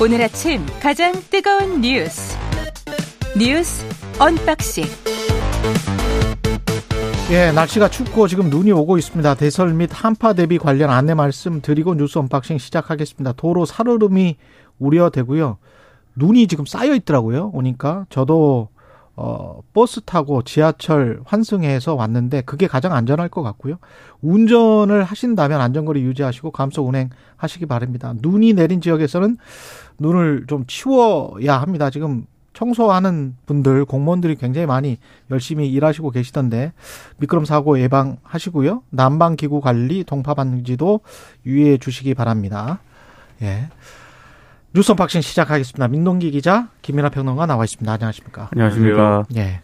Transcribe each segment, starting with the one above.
오늘 아침 가장 뜨거운 뉴스 뉴스 언박싱 예, 날씨가 춥고 지금 눈이 오고 있습니다. 대설 및 한파 대비 관련 안내 말씀 드리고 뉴스 언박싱 시작하겠습니다. 도로 살얼음이 우려되고요. 눈이 지금 쌓여 있더라고요. 오니까 저도 어 버스 타고 지하철 환승해서 왔는데 그게 가장 안전할 것 같고요. 운전을 하신다면 안전거리 유지하시고 감속 운행 하시기 바랍니다. 눈이 내린 지역에서는 눈을 좀 치워야 합니다. 지금 청소하는 분들 공무원들이 굉장히 많이 열심히 일하시고 계시던데 미끄럼 사고 예방하시고요. 난방 기구 관리, 동파 방지도 유의해 주시기 바랍니다. 예. 뉴스 언박싱 시작하겠습니다. 민동기 기자, 김민아 평론가 나와 있습니다. 안녕하십니까? 안녕하십니까? 예.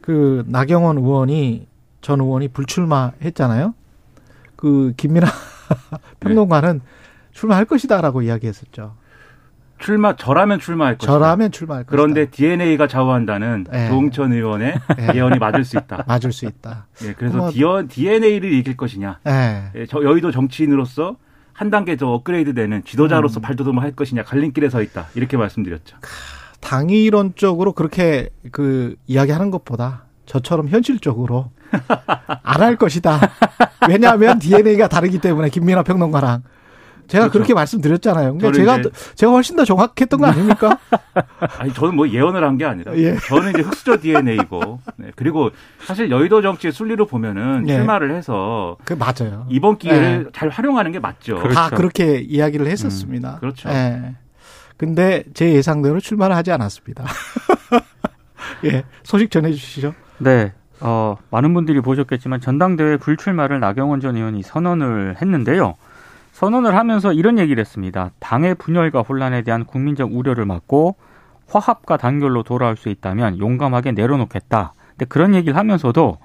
그 나경원 의원이 전 의원이 불출마했잖아요. 그 김민아 평론가는 출마할 것이다라고 이야기했었죠. 출마 저라면 출마할 것이다. 저라면 출마할 것이다. 그런데 DNA가 좌우한다는 네. 조응천 의원의 네. 예언이 맞을 수 있다. 맞을 수 있다. 예, 그래서 뭐- DNA를 이길 것이냐. 예. 예, 저 여의도 정치인으로서 한 단계 더 업그레이드되는 지도자로서 음. 발돋움을 할 것이냐 갈림길에 서 있다 이렇게 말씀드렸죠. 당위론적으로 그렇게 그 이야기하는 것보다 저처럼 현실적으로 안 할 것이다. 왜냐하면 DNA가 다르기 때문에 김민아 평론가랑 제가 그렇죠. 그렇게 말씀드렸잖아요. 그러니까 제가 제가 훨씬 더 정확했던 거 아닙니까? 아니 저는 뭐 예언을 한 게 아니라 예. 저는 이제 흑수저 DNA고 네, 그리고 사실 여의도 정치의 순리로 보면은 예. 출마를 해서 그 맞아요. 이번 기회를 잘 활용하는 게 맞죠. 다 그렇죠. 그렇게 이야기를 했었습니다. 음, 그렇죠. 예. 근데 제 예상대로 출마를 하지 않았습니다. 예. 소식 전해 주시죠. 네. 어, 많은 분들이 보셨겠지만 전당대회 불출마를 나경원 전 의원이 선언을 했는데요. 선언을 하면서 이런 얘기를 했습니다. 당의 분열과 혼란에 대한 국민적 우려를 막고 화합과 단결로 돌아올 수 있다면 용감하게 내려놓겠다. 근데 그런 얘기를 하면서도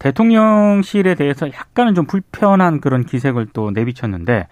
대통령실에 대해서 약간은 좀 불편한 그런 기색을 또 내비쳤는데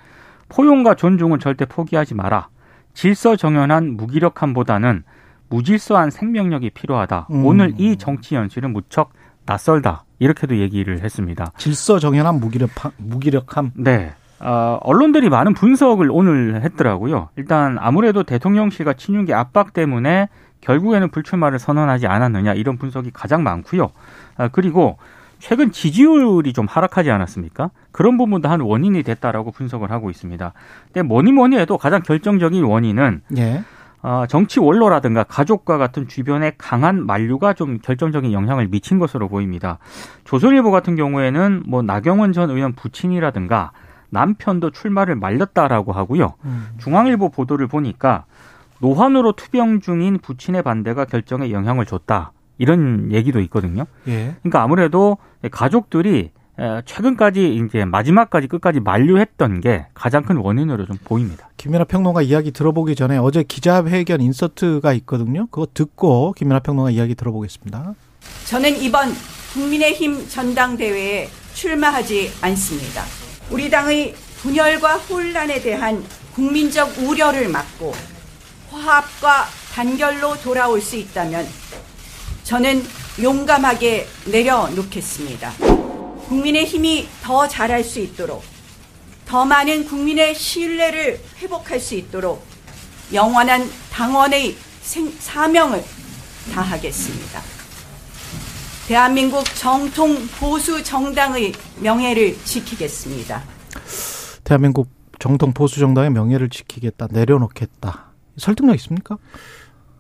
포용과 존중은 절대 포기하지 마라. 질서 정연한 무기력함보다는 무질서한 생명력이 필요하다. 음. 오늘 이 정치 현실은 무척 낯설다. 이렇게도 얘기를 했습니다. 질서 정연한 무기력함, 무기력함. 네. 어, 언론들이 많은 분석을 오늘 했더라고요. 일단 아무래도 대통령실과 친윤계 압박 때문에 결국에는 불출마를 선언하지 않았느냐 이런 분석이 가장 많고요. 아, 그리고 최근 지지율이 좀 하락하지 않았습니까? 그런 부분도 한 원인이 됐다라고 분석을 하고 있습니다. 근데 뭐니 뭐니 해도 가장 결정적인 원인은 예. 어, 정치 원로라든가 가족과 같은 주변의 강한 만류가 좀 결정적인 영향을 미친 것으로 보입니다. 조선일보 같은 경우에는 뭐 나경원 전 의원 부친이라든가 남편도 출마를 말렸다라고 하고요. 음. 중앙일보 보도를 보니까 노환으로 투병 중인 부친의 반대가 결정에 영향을 줬다. 이런 얘기도 있거든요. 예. 그러니까 아무래도 가족들이 에, 최근까지 이제 마지막까지 끝까지 만류했던 게 가장 큰 원인으로 좀 보입니다. 김민아 평론가 이야기 들어보기 전에 어제 기자회견 인서트가 있거든요. 그거 듣고 김민아 평론가 이야기 들어보겠습니다. 저는 이번 국민의힘 전당대회에 출마하지 않습니다. 우리 당의 분열과 혼란에 대한 국민적 우려를 막고 화합과 단결로 돌아올 수 있다면 저는 용감하게 내려놓겠습니다. 국민의 힘이 더 잘할 수 있도록 더 많은 국민의 신뢰를 회복할 수 있도록 영원한 당원의 생- 사명을 다하겠습니다. 대한민국 정통 보수 정당의 명예를 지키겠습니다. 대한민국 정통 보수 정당의 명예를 지키겠다, 내려놓겠다. 설득력 있습니까?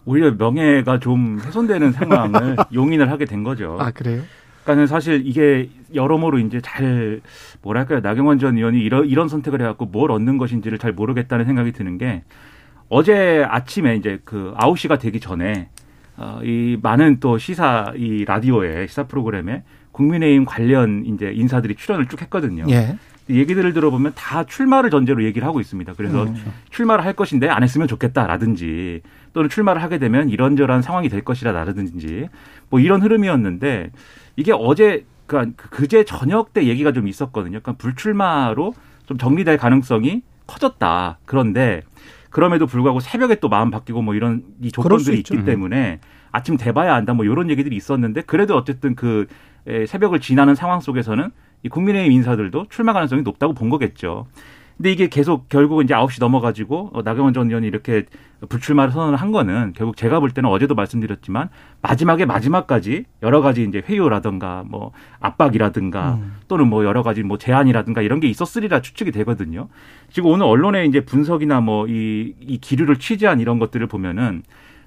오히려 명예가 좀 훼손되는 상황을 용인을 하게 된 거죠. 아 그래요? 그러니까는 사실 이게 여러모로 이제 잘 뭐랄까요 나경원 전 의원이 이런 이런 선택을 해갖고 뭘 얻는 것인지를 잘 모르겠다는 생각이 드는 게 어제 아침에 이제 그 9시가 되기 전에 어, 이 많은 또 시사 이 라디오에 시사 프로그램에 국민의힘 관련 이제 인사들이 출연을 쭉 했거든요. 예. 얘기들을 들어보면 다 출마를 전제로 얘기를 하고 있습니다. 그래서 음. 출마를 할 것인데 안 했으면 좋겠다라든지 또는 출마를 하게 되면 이런저런 상황이 될 것이라라든지 뭐 이런 흐름이었는데 이게 어제 그러니까 그제 저녁 때 얘기가 좀 있었거든요. 그러니까 불출마로 좀 정리될 가능성이 커졌다. 그런데 그럼에도 불구하고 새벽에 또 마음 바뀌고 뭐 이런 이 조건들이. 있기 때문에 아침 돼봐야 안다 뭐 이런 얘기들이 있었는데 그래도 어쨌든 그 새벽을 지나는 상황 속에서는 이 국민의힘 인사들도 출마 가능성이 높다고 본 거겠죠. 근데 이게 계속 결국 이제 9시 넘어가지고 어, 나경원 전 의원이 이렇게 불출마를 선언을 한 거는 결국 제가 볼 때는 어제도 말씀드렸지만 마지막에 마지막까지 여러 가지 이제 회유라든가 뭐 압박이라든가 음. 또는 뭐 여러 가지 뭐 제안이라든가 이런 게 있었으리라 추측이 되거든요. 지금 오늘 언론의 이제 분석이나 뭐이이 기류를 취재한 이런 것들을 보면은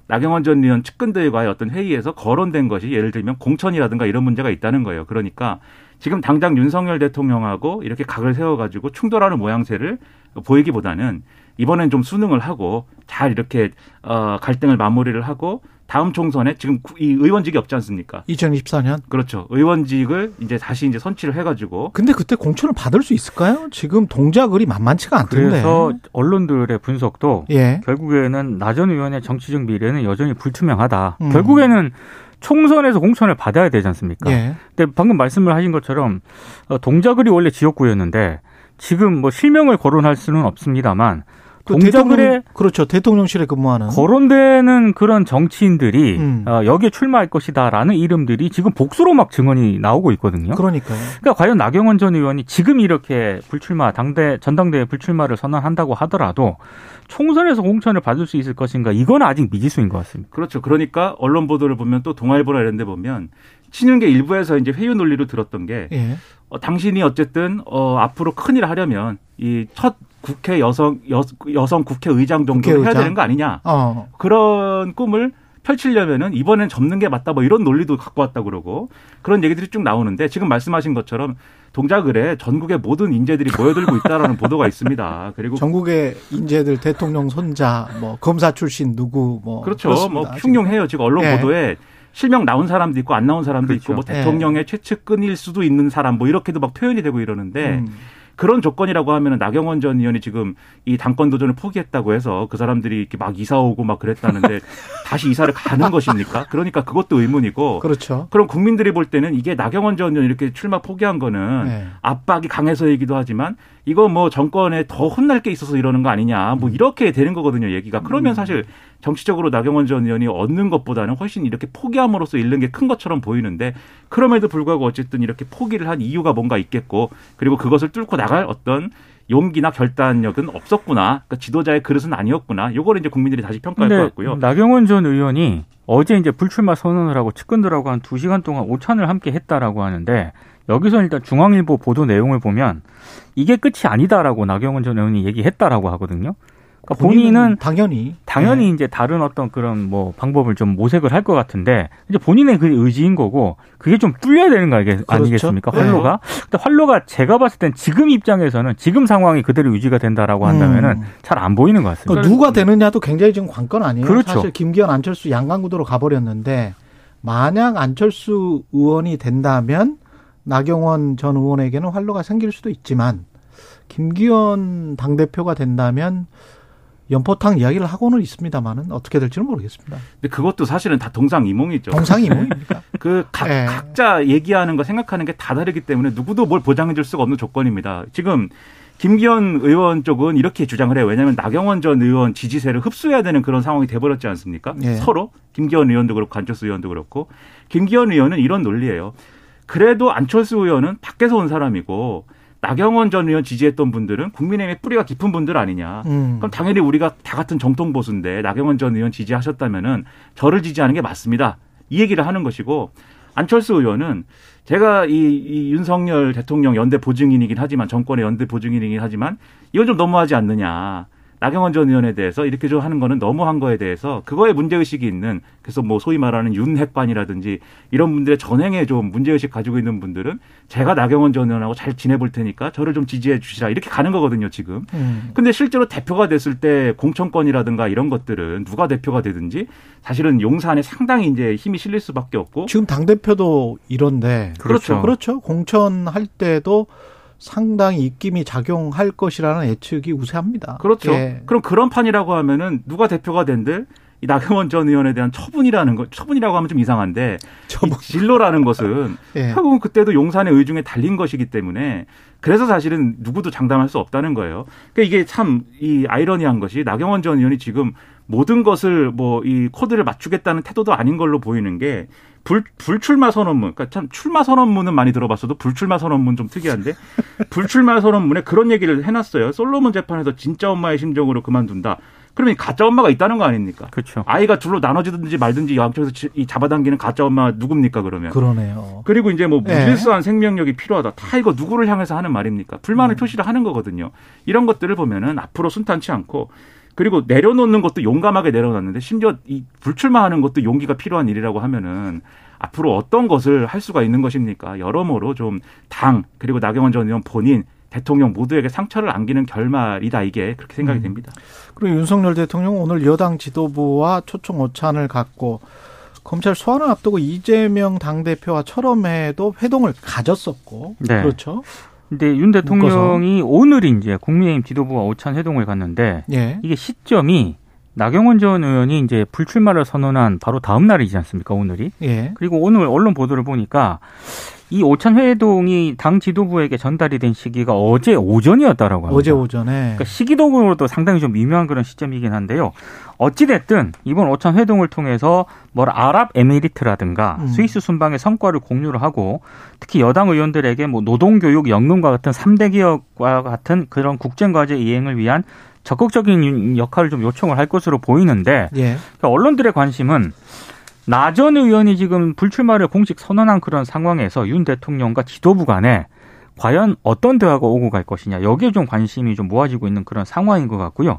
나경원 전 의원 측근들과의 어떤 회의에서 거론된 것이 예를 들면 공천이라든가 이런 문제가 있다는 거예요. 그러니까 지금 당장 윤석열 대통령하고 이렇게 각을 세워가지고 충돌하는 모양새를 보이기보다는 이번엔 좀 수능을 하고 잘 이렇게 어 갈등을 마무리를 하고 다음 총선에 지금 이 의원직이 없지 않습니까? 2024년? 그렇죠. 의원직을 이제 다시 이제 선취를 해가지고. 근데 그때 공천을 받을 수 있을까요? 지금 동작을이 만만치가 않던데. 그래서 언론들의 분석도 예. 결국에는 나전 의원의 정치적 미래는 여전히 불투명하다. 음. 결국에는 총선에서 공천을 받아야 되지 않습니까? 예. 근데 방금 말씀을 하신 것처럼 어, 동작을이 원래 지역구였는데 지금 뭐 실명을 거론할 수는 없습니다만 그 동작을에 그렇죠 대통령실에 근무하는 거론되는 그런 정치인들이 음. 어, 여기에 출마할 것이다라는 이름들이 지금 복수로 막 증언이 나오고 있거든요. 그러니까요. 그러니까 과연 나경원 전 의원이 지금 이렇게 불출마 당대 전당대회 불출마를 선언한다고 하더라도 총선에서 공천을 받을 수 있을 것인가 이건 아직 미지수인 것 같습니다. 그렇죠. 그러니까 언론 보도를 보면 또 동아일보나 이런 데 보면 친윤계 일부에서 이제 회유 논리로 들었던 게 예. 어, 당신이 어쨌든 어, 앞으로 큰일 하려면 이 첫 국회 여성 여, 여성 국회의장 정도? 해야 되는 거 아니냐 어. 그런 꿈을 펼치려면은 이번엔 접는 게 맞다 뭐 이런 논리도 갖고 왔다 그러고 그런 얘기들이 쭉 나오는데 지금 말씀하신 것처럼 동작을에 전국의 모든 인재들이 모여들고 있다라는 보도가 있습니다. 그리고 전국의 인재들 대통령 손자 뭐 검사 출신 누구 뭐 그렇죠. 뭐 그렇습니다. 뭐 흉흉해요. 지금 언론 예. 보도에 실명 나온 사람도 있고 안 나온 사람도 그렇죠. 있고 뭐 대통령의 예. 최측근일 수도 있는 사람 뭐 이렇게도 막 표현이 되고 이러는데 음. 그런 조건이라고 하면은 나경원 전 의원이 지금 이 당권 도전을 포기했다고 해서 그 사람들이 이렇게 막 이사 오고 막 그랬다는데 다시 이사를 가는 것입니까? 그러니까 그것도 의문이고. 그렇죠. 그럼 국민들이 볼 때는 이게 나경원 전 의원 이렇게 출마 포기한 거는 네. 압박이 강해서이기도 하지만 이거 뭐 정권에 더 혼날 게 있어서 이러는 거 아니냐. 뭐 음. 이렇게 되는 거거든요, 얘기가. 그러면 음. 사실 정치적으로 나경원 전 의원이 얻는 것보다는 훨씬 이렇게 포기함으로써 잃는 게 큰 것처럼 보이는데 그럼에도 불구하고 어쨌든 이렇게 포기를 한 이유가 뭔가 있겠고 그리고 그것을 뚫고 나갈 어떤 용기나 결단력은 없었구나. 그러니까 지도자의 그릇은 아니었구나. 요거를 이제 국민들이 다시 평가할 것 같고요. 나경원 전 의원이 어제 이제 불출마 선언을 하고 측근들하고 한 두시간 동안 오찬을 함께 했다라고 하는데 여기서 일단 중앙일보 보도 내용을 보면 이게 끝이 아니다라고 나경원 전 의원이 얘기했다라고 하거든요. 그러니까 본인은 당연히 당연히 네. 이제 다른 어떤 그런 뭐 방법을 좀 모색을 할 것 같은데 이제 본인의 그 의지인 거고 그게 좀 뚫려야 되는 거 그렇죠? 아니겠습니까? 네. 활로가. 근데 활로가 제가 봤을 땐 지금 입장에서는 지금 상황이 그대로 유지가 된다라고 한다면은 음. 잘안 보이는 것 같습니다. 그러니까 누가 되느냐도 굉장히 지금 관건 아니에요. 그렇죠. 사실 김기현 안철수 양강구도로 가버렸는데 만약 안철수 의원이 된다면 나경원 전 의원에게는 활로가 생길 수도 있지만 김기현 당 대표가 된다면 연포탕 이야기를 하고는 있습니다만은 어떻게 될지는 모르겠습니다. 근데 그것도 사실은 다 동상이몽이죠. 동상이몽입니까? 그 각, 네. 각자 얘기하는 거 생각하는 게 다 다르기 때문에 누구도 뭘 보장해 줄 수가 없는 조건입니다. 지금 김기현 의원 쪽은 이렇게 주장을 해요. 왜냐하면 나경원 전 의원 지지세를 흡수해야 되는 그런 상황이 돼버렸지 않습니까? 네. 서로 김기현 의원도 그렇고 안철수 의원도 그렇고 김기현 의원은 이런 논리예요. 그래도 안철수 의원은 밖에서 온 사람이고 나경원 전 의원 지지했던 분들은 국민의힘의 뿌리가 깊은 분들 아니냐. 음. 그럼 당연히 우리가 다 같은 정통 보수인데 나경원 전 의원 지지하셨다면은 저를 지지하는 게 맞습니다. 이 얘기를 하는 것이고 안철수 의원은 제가 이, 이 윤석열 대통령 연대 보증인이긴 하지만 정권의 연대 보증인이긴 하지만 이건 좀 너무하지 않느냐. 나경원 전 의원에 대해서 이렇게 좀 하는 거는 너무한 거에 대해서 그거에 문제의식이 있는 그래서 뭐 소위 말하는 윤핵반이라든지 이런 분들의 전행에 좀 문제의식 가지고 있는 분들은 제가 나경원 전 의원하고 잘 지내볼 테니까 저를 좀 지지해 주시라 이렇게 가는 거거든요 지금. 음. 근데 실제로 대표가 됐을 때 공천권이라든가 이런 것들은 누가 대표가 되든지 사실은 용산에 상당히 이제 힘이 실릴 수밖에 없고 지금 당 대표도 이런데 그렇죠 그렇죠 공천할 때도 상당히 입김이 작용할 것이라는 예측이 우세합니다. 그렇죠. 예. 그럼 그런 판이라고 하면은 누가 대표가 된들 이 나경원 전 의원에 대한 처분이라는 거 처분이라고 하면 좀 이상한데 처분. 진로라는 것은 예. 결국은 그때도 용산의 의중에 달린 것이기 때문에 그래서 사실은 누구도 장담할 수 없다는 거예요. 그러니까 이게 참 이 아이러니한 것이 나경원 전 의원이 지금 모든 것을 뭐 이 코드를 맞추겠다는 태도도 아닌 걸로 보이는 게 불, 불출마 선언문. 그러니까 참 출마 선언문은 많이 들어봤어도 불출마 선언문 좀 특이한데 불출마 선언문에 그런 얘기를 해놨어요. 솔로몬 재판에서 진짜 엄마의 심정으로 그만둔다. 그러면 가짜 엄마가 있다는 거 아닙니까? 그렇죠. 아이가 둘로 나눠지든지 말든지 양쪽에서 이 잡아당기는 가짜 엄마 누굽니까 그러면? 그러네요. 그리고 이제 뭐 네. 무질서한 네. 생명력이 필요하다. 다 이거 누구를 향해서 하는 말입니까? 불만을 음. 표시를 하는 거거든요. 이런 것들을 보면은 앞으로 순탄치 않고 그리고 내려놓는 것도 용감하게 내려놨는데 심지어 이 불출마하는 것도 용기가 필요한 일이라고 하면은 앞으로 어떤 것을 할 수가 있는 것입니까? 여러모로 좀 당 그리고 나경원 전 의원 본인 대통령 모두에게 상처를 안기는 결말이다 이게 그렇게 생각이 음. 됩니다. 그리고 윤석열 대통령 오늘 여당 지도부와 초청 오찬을 갖고 검찰 소환을 앞두고 이재명 당대표와 철험회도 회동을 가졌었고 네. 그렇죠. 근데 윤 대통령이 묶어서. 오늘 이제 국민의힘 지도부와 오찬 회동을 갔는데 예. 이게 시점이 나경원 전 의원이 이제 불출마를 선언한 바로 다음 날이지 않습니까 오늘이? 예. 그리고 오늘 언론 보도를 보니까 이 오찬 회동이 당 지도부에게 전달이 된 시기가 어제 오전이었다라고 합니다. 어제 오전에. 그러니까 시기적으로도 상당히 좀 미묘한 그런 시점이긴 한데요. 어찌 됐든 이번 오찬 회동을 통해서 뭐 아랍에미리트라든가 음. 스위스 순방의 성과를 공유를 하고 특히 여당 의원들에게 뭐 노동교육, 연금과 같은 3대 기업과 같은 그런 국정과제 이행을 위한 적극적인 역할을 좀 요청을 할 것으로 보이는데 예. 그러니까 언론들의 관심은 나 전 의원이 지금 불출마를 공식 선언한 그런 상황에서 윤 대통령과 지도부 간에 과연 어떤 대화가 오고 갈 것이냐 여기에 좀 관심이 좀 모아지고 있는 그런 상황인 것 같고요.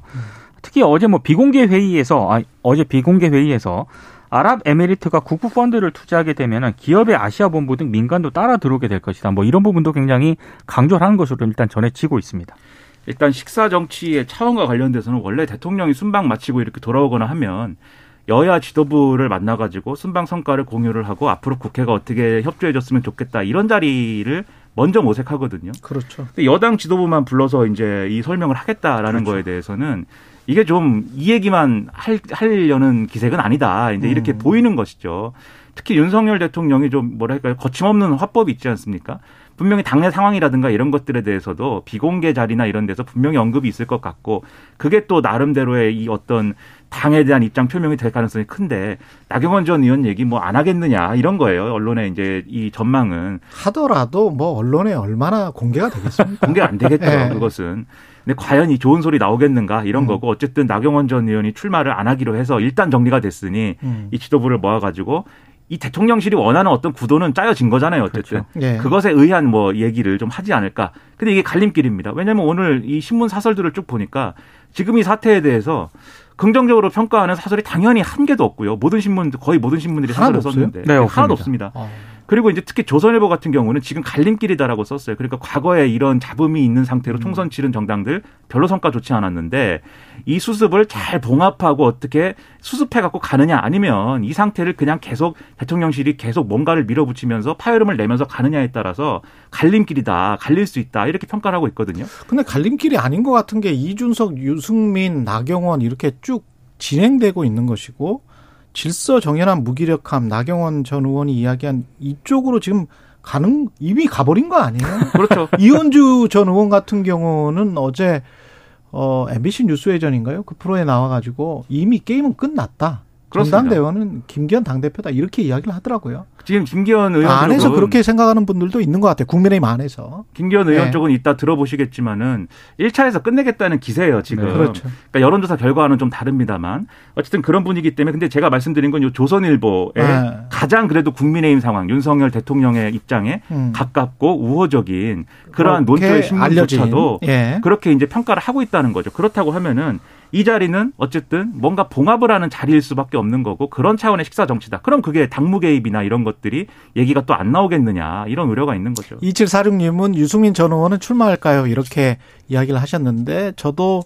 특히 어제 뭐 비공개 회의에서 아, 어제 비공개 회의에서 아랍에미리트가 국부 펀드를 투자하게 되면 기업의 아시아 본부 등 민간도 따라 들어오게 될 것이다. 뭐 이런 부분도 굉장히 강조를 하는 것으로 일단 전해지고 있습니다. 일단 식사 정치의 차원과 관련돼서는 원래 대통령이 순방 마치고 이렇게 돌아오거나 하면 여야 지도부를 만나가지고 순방 성과를 공유를 하고 앞으로 국회가 어떻게 협조해줬으면 좋겠다 이런 자리를 먼저 모색하거든요. 그렇죠. 여당 지도부만 불러서 이제 이 설명을 하겠다라는 그렇죠. 거에 대해서는 이게 좀 이 얘기만 할, 하려는 기색은 아니다. 이제 이렇게 음. 보이는 것이죠. 특히 윤석열 대통령이 좀 뭐랄까요 거침없는 화법이 있지 않습니까? 분명히 당내 상황이라든가 이런 것들에 대해서도 비공개 자리나 이런 데서 분명히 언급이 있을 것 같고 그게 또 나름대로의 이 어떤 당에 대한 입장 표명이 될 가능성이 큰데 나경원 전 의원 얘기 뭐 안 하겠느냐 이런 거예요. 언론의 이제 이 전망은 하더라도 뭐 언론에 얼마나 공개가 되겠습니까? 공개 안 되겠죠. 네. 그것은. 근데 과연 이 좋은 소리 나오겠는가 이런 음. 거고 어쨌든 나경원 전 의원이 출마를 안 하기로 해서 일단 정리가 됐으니 음. 이 지도부를 모아가지고 이 대통령실이 원하는 어떤 구도는 짜여진 거잖아요. 어쨌든 그렇죠. 네. 그것에 의한 뭐 얘기를 좀 하지 않을까. 근데 이게 갈림길입니다. 왜냐하면 오늘 이 신문 사설들을 쭉 보니까 지금 이 사태에 대해서 긍정적으로 평가하는 사설이 당연히 한 개도 없고요. 모든 신문 거의 모든 신문들이 사설을 썼는데 네, 하나도 없습니다. 어. 그리고 이제 특히 조선일보 같은 경우는 지금 갈림길이다라고 썼어요. 그러니까 과거에 이런 잡음이 있는 상태로 음. 총선 치른 정당들 별로 성과 좋지 않았는데 이 수습을 잘 봉합하고 어떻게 수습해 갖고 가느냐 아니면 이 상태를 그냥 계속 대통령실이 계속 뭔가를 밀어붙이면서 파열음을 내면서 가느냐에 따라서 갈림길이다. 갈릴 수 있다. 이렇게 평가를 하고 있거든요. 근데 갈림길이 아닌 것 같은 게 이준석, 유승민, 나경원 이렇게 쭉 진행되고 있는 것이고 질서 정연한 무기력함 나경원 전 의원이 이야기한 이쪽으로 지금 가는 이미 가버린 거 아니에요? 그렇죠. 이현주 전 의원 같은 경우는 어제 어 MBC 뉴스 회전인가요? 그 프로에 나와가지고 이미 게임은 끝났다. 전당대원은 김기현 당대표다 이렇게 이야기를 하더라고요. 지금 김기현 의원 안에서 그렇게 생각하는 분들도 있는 것 같아요. 국민의힘 안에서. 김기현 의원 네. 쪽은 이따 들어보시겠지만은 1차에서 끝내겠다는 기세예요, 지금. 네, 그렇죠. 그러니까 여론조사 결과와는 좀 다릅니다만 어쨌든 그런 분위기 때문에 근데 제가 말씀드린 건 요 조선일보의 네. 가장 그래도 국민의힘 상황, 윤석열 대통령의 입장에 음. 가깝고 우호적인 그러한 논조의 신문조차도 예. 그렇게 이제 평가를 하고 있다는 거죠. 그렇다고 하면은 이 자리는 어쨌든 뭔가 봉합을 하는 자리일 수밖에 없는 거고 그런 차원의 식사 정치다. 그럼 그게 당무 개입이나 이런 것들이 얘기가 또 안 나오겠느냐 이런 우려가 있는 거죠. 2746님은 유승민 전 의원은 출마할까요? 이렇게 이야기를 하셨는데 저도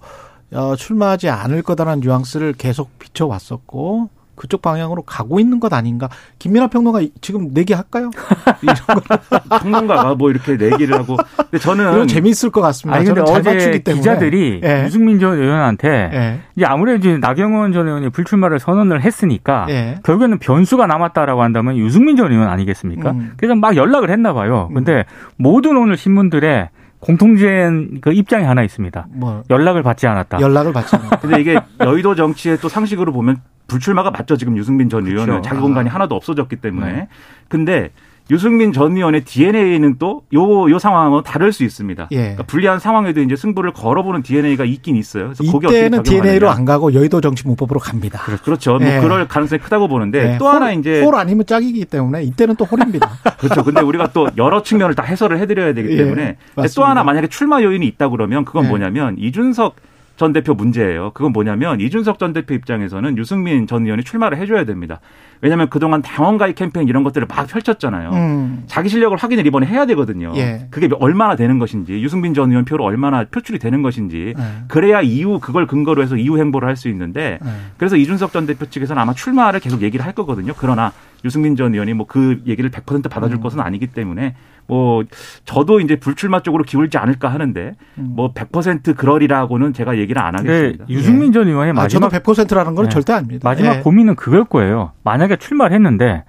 어, 출마하지 않을 거다라는 뉘앙스를 계속 비춰왔었고 그쪽 방향으로 가고 있는 것 아닌가? 김민아 평론가 지금 내기 할까요? 평론가가 뭐 이렇게 내기를 하고. 근데 저는 이건 재미있을 것 같습니다. 아니 근데 어제. 기자들이 예. 유승민 전 의원한테 예. 이제 아무래도 이제 나경원 전 의원이 불출마를 선언을 했으니까 예. 결국에는 변수가 남았다라고 한다면 유승민 전 의원 아니겠습니까? 음. 그래서 막 연락을 했나 봐요. 근데 모든 오늘 신문들의 공통된 그 입장이 하나 있습니다. 뭐 연락을 받지 않았다. 연락을 받지 않았다. 근데 이게 여의도 정치의 또 상식으로 보면 불출마가 맞죠. 지금 유승민 전 의원은 그렇죠. 자기 아. 공간이 하나도 없어졌기 때문에. 네. 근데 유승민 전 의원의 DNA는 또요요 상황은 다를 수 있습니다. 예. 그러니까 불리한 상황에도 이제 승부를 걸어보는 DNA가 있긴 있어요. 그래서 이때는. DNA로 안 가고 여의도 정치문법으로 갑니다. 그렇죠. 예. 뭐 그럴 가능성이 크다고 보는데 예, 또 홀- 하나 이제 홀 아니면 짝이기 때문에 이때는 또 홀입니다. 그렇죠. 근데 우리가 또 여러 측면을 다 해설을 해드려야 되기 예, 때문에 또. 하나 만약에 출마 요인이 있다 그러면 그건 예. 뭐냐면 이준석 전 대표 문제예요. 그건 뭐냐면 이준석 전 대표 입장에서는 유승민 전 의원이 출마를 해줘야 됩니다. 왜냐하면 그동안 당원 가입 캠페인 이런 것들을 막 펼쳤잖아요. 음. 자기 실력을 확인을 이번에 해야 되거든요. 예. 그게 얼마나 되는 것인지 유승민 전 의원 표로 얼마나 표출이 되는 것인지 예. 그래야 이후 그걸 근거로 해서 이후 행보를 할 수 있는데 예. 그래서 이준석 전 대표 측에서는 아마 출마를 계속 얘기를 할 거거든요. 그러나 유승민 전 의원이 뭐 그 얘기를 100% 받아줄 것은 아니기 때문에 뭐 저도 이제 불출마 쪽으로 기울지 않을까 하는데 뭐 100% 그러리라고는 제가 얘기를 안 하겠습니다. 유승민 전 의원의 아, 저도 마지막 100%라는 건 네. 절대 아닙니다. 마지막 예. 고민은 그걸 거예요. 만약에 출마를 했는데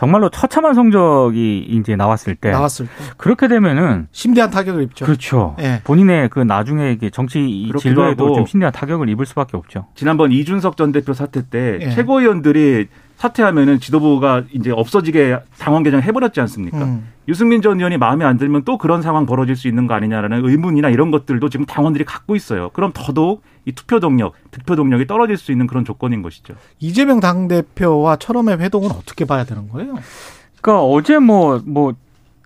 정말로 처참한 성적이 이제 나왔을 때 나왔을 때 그렇게 되면은 심대한 타격을 입죠. 그렇죠. 예. 본인의 그 나중에 이게 정치 진로에도 좀 심대한 타격을 입을 수밖에 없죠. 지난번 이준석 전 대표 사태 때 예. 최고위원들이 사퇴하면은 지도부가 이제 없어지게 당원 개정 해버렸지 않습니까? 음. 유승민 전 의원이 마음에 안 들면 또 그런 상황 벌어질 수 있는 거 아니냐라는 의문이나 이런 것들도 지금 당원들이 갖고 있어요. 그럼 더더욱 이 투표 동력, 득표 동력이 떨어질 수 있는 그런 조건인 것이죠. 이재명 당 대표와 철험의 회동은 어떻게 봐야 되는 거예요? 그러니까 어제 뭐뭐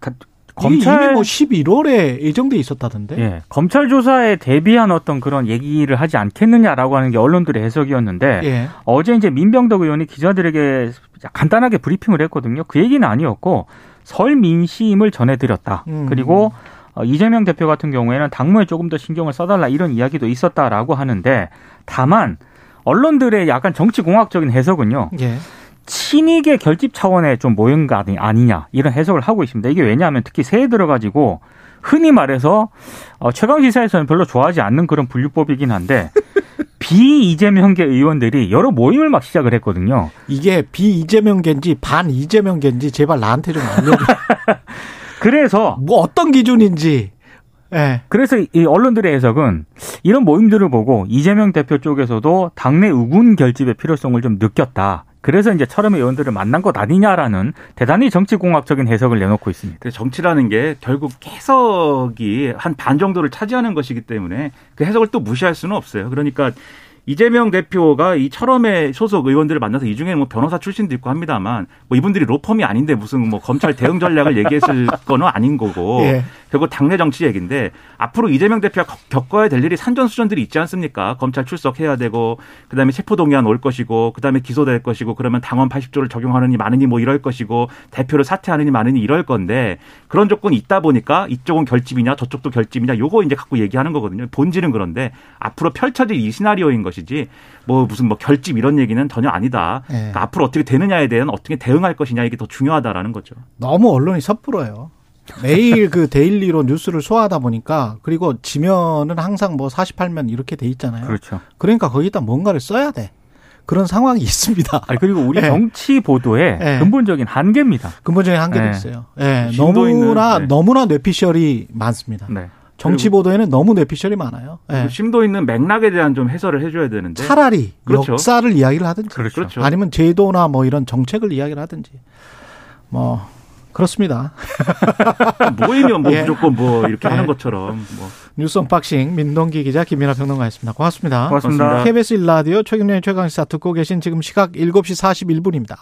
검찰 검찰 이미 뭐 11월에 예정돼 있었다던데. 예, 검찰 조사에 대비한 어떤 그런 얘기를 하지 않겠느냐라고 하는 게 언론들의 해석이었는데 예. 어제 이제 민병덕 의원이 기자들에게 간단하게 브리핑을 했거든요. 그 얘기는 아니었고 설 민심을 전해드렸다. 음. 그리고 어, 이재명 대표 같은 경우에는 당무에 조금 더 신경을 써달라 이런 이야기도 있었다라고 하는데 다만 언론들의 약간 정치공학적인 해석은요. 예. 친이계 결집 차원의 좀 모형 가 아니냐 이런 해석을 하고 있습니다. 이게 왜냐하면 특히 새해 들어가지고 흔히 말해서 어, 최강 시사에서는 별로 좋아하지 않는 그런 분류법이긴 한데 비 이재명계 의원들이 여러 모임을 막 시작을 했거든요. 이게 비 이재명계인지 반 이재명계인지 제발 나한테 좀 알려줘. 그래서 뭐 어떤 기준인지. 예. 그래서 이 언론들의 해석은 이런 모임들을 보고 이재명 대표 쪽에서도 당내 우군 결집의 필요성을 좀 느꼈다. 그래서 이제 철험의 의원들을 만난 것 아니냐라는 대단히 정치공학적인 해석을 내놓고 있습니다. 정치라는 게 결국 해석이 한 반 정도를 차지하는 것이기 때문에 그 해석을 또 무시할 수는 없어요. 그러니까 이재명 대표가 이 철험의 소속 의원들을 만나서 이 중에 뭐 변호사 출신도 있고 합니다만 뭐 이분들이 로펌이 아닌데 무슨 뭐 검찰 대응 전략을 얘기했을 거는 아닌 거고 예. 결국 당내 정치 얘기인데 앞으로 이재명 대표가 겪어야 될 일이 산전수전들이 있지 않습니까? 검찰 출석해야 되고 그다음에 체포동의안 올 것이고 그다음에 기소될 것이고 그러면 당원 80조를 적용하느니 많으니 뭐 이럴 것이고 대표를 사퇴하느니 많으니 이럴 건데 그런 조건이 있다 보니까 이쪽은 결집이냐 저쪽도 결집이냐 요거 이제 갖고 얘기하는 거거든요. 본질은 그런데 앞으로 펼쳐질 이 시나리오인 것이 지 뭐 무슨 뭐 결집 이런 얘기는 전혀 아니다. 예. 그러니까 앞으로 어떻게 되느냐에 대한 어떻게 대응할 것이냐 이게 더 중요하다라는 거죠. 너무 언론이 섣불어요. 매일 그 daily로 뉴스를 소화하다 보니까 그리고 지면은 항상 뭐 48면 이렇게 돼 있잖아요. 그렇죠. 그러니까 거기다 뭔가를 써야 돼. 그런 상황이 있습니다. 아니 그리고 우리 예. 정치 보도의 예. 근본적인 한계입니다. 근본적인 한계도 네. 있어요. 예, 심도 있는, 너무나 네. 너무나 뇌피셜이 많습니다. 네. 정치 보도에는 너무 뇌피셜이 많아요. 예. 그리고 심도 있는 맥락에 대한 좀 해설을 해줘야 되는데 차라리 그렇죠. 역사를 이야기를 하든지 그렇죠. 그렇죠. 아니면 제도나 뭐 이런 정책을 이야기를 하든지 뭐 그렇습니다. 모이면 뭐 예. 무조건 뭐 이렇게 예. 하는 것처럼 뭐 뉴스 언박싱 민동기 기자 김민아 평론가였습니다. 고맙습니다. 고맙습니다. 고맙습니다. KBS 1라디오 최경영의 최강시사 듣고 계신 지금 시각 7시 41분입니다.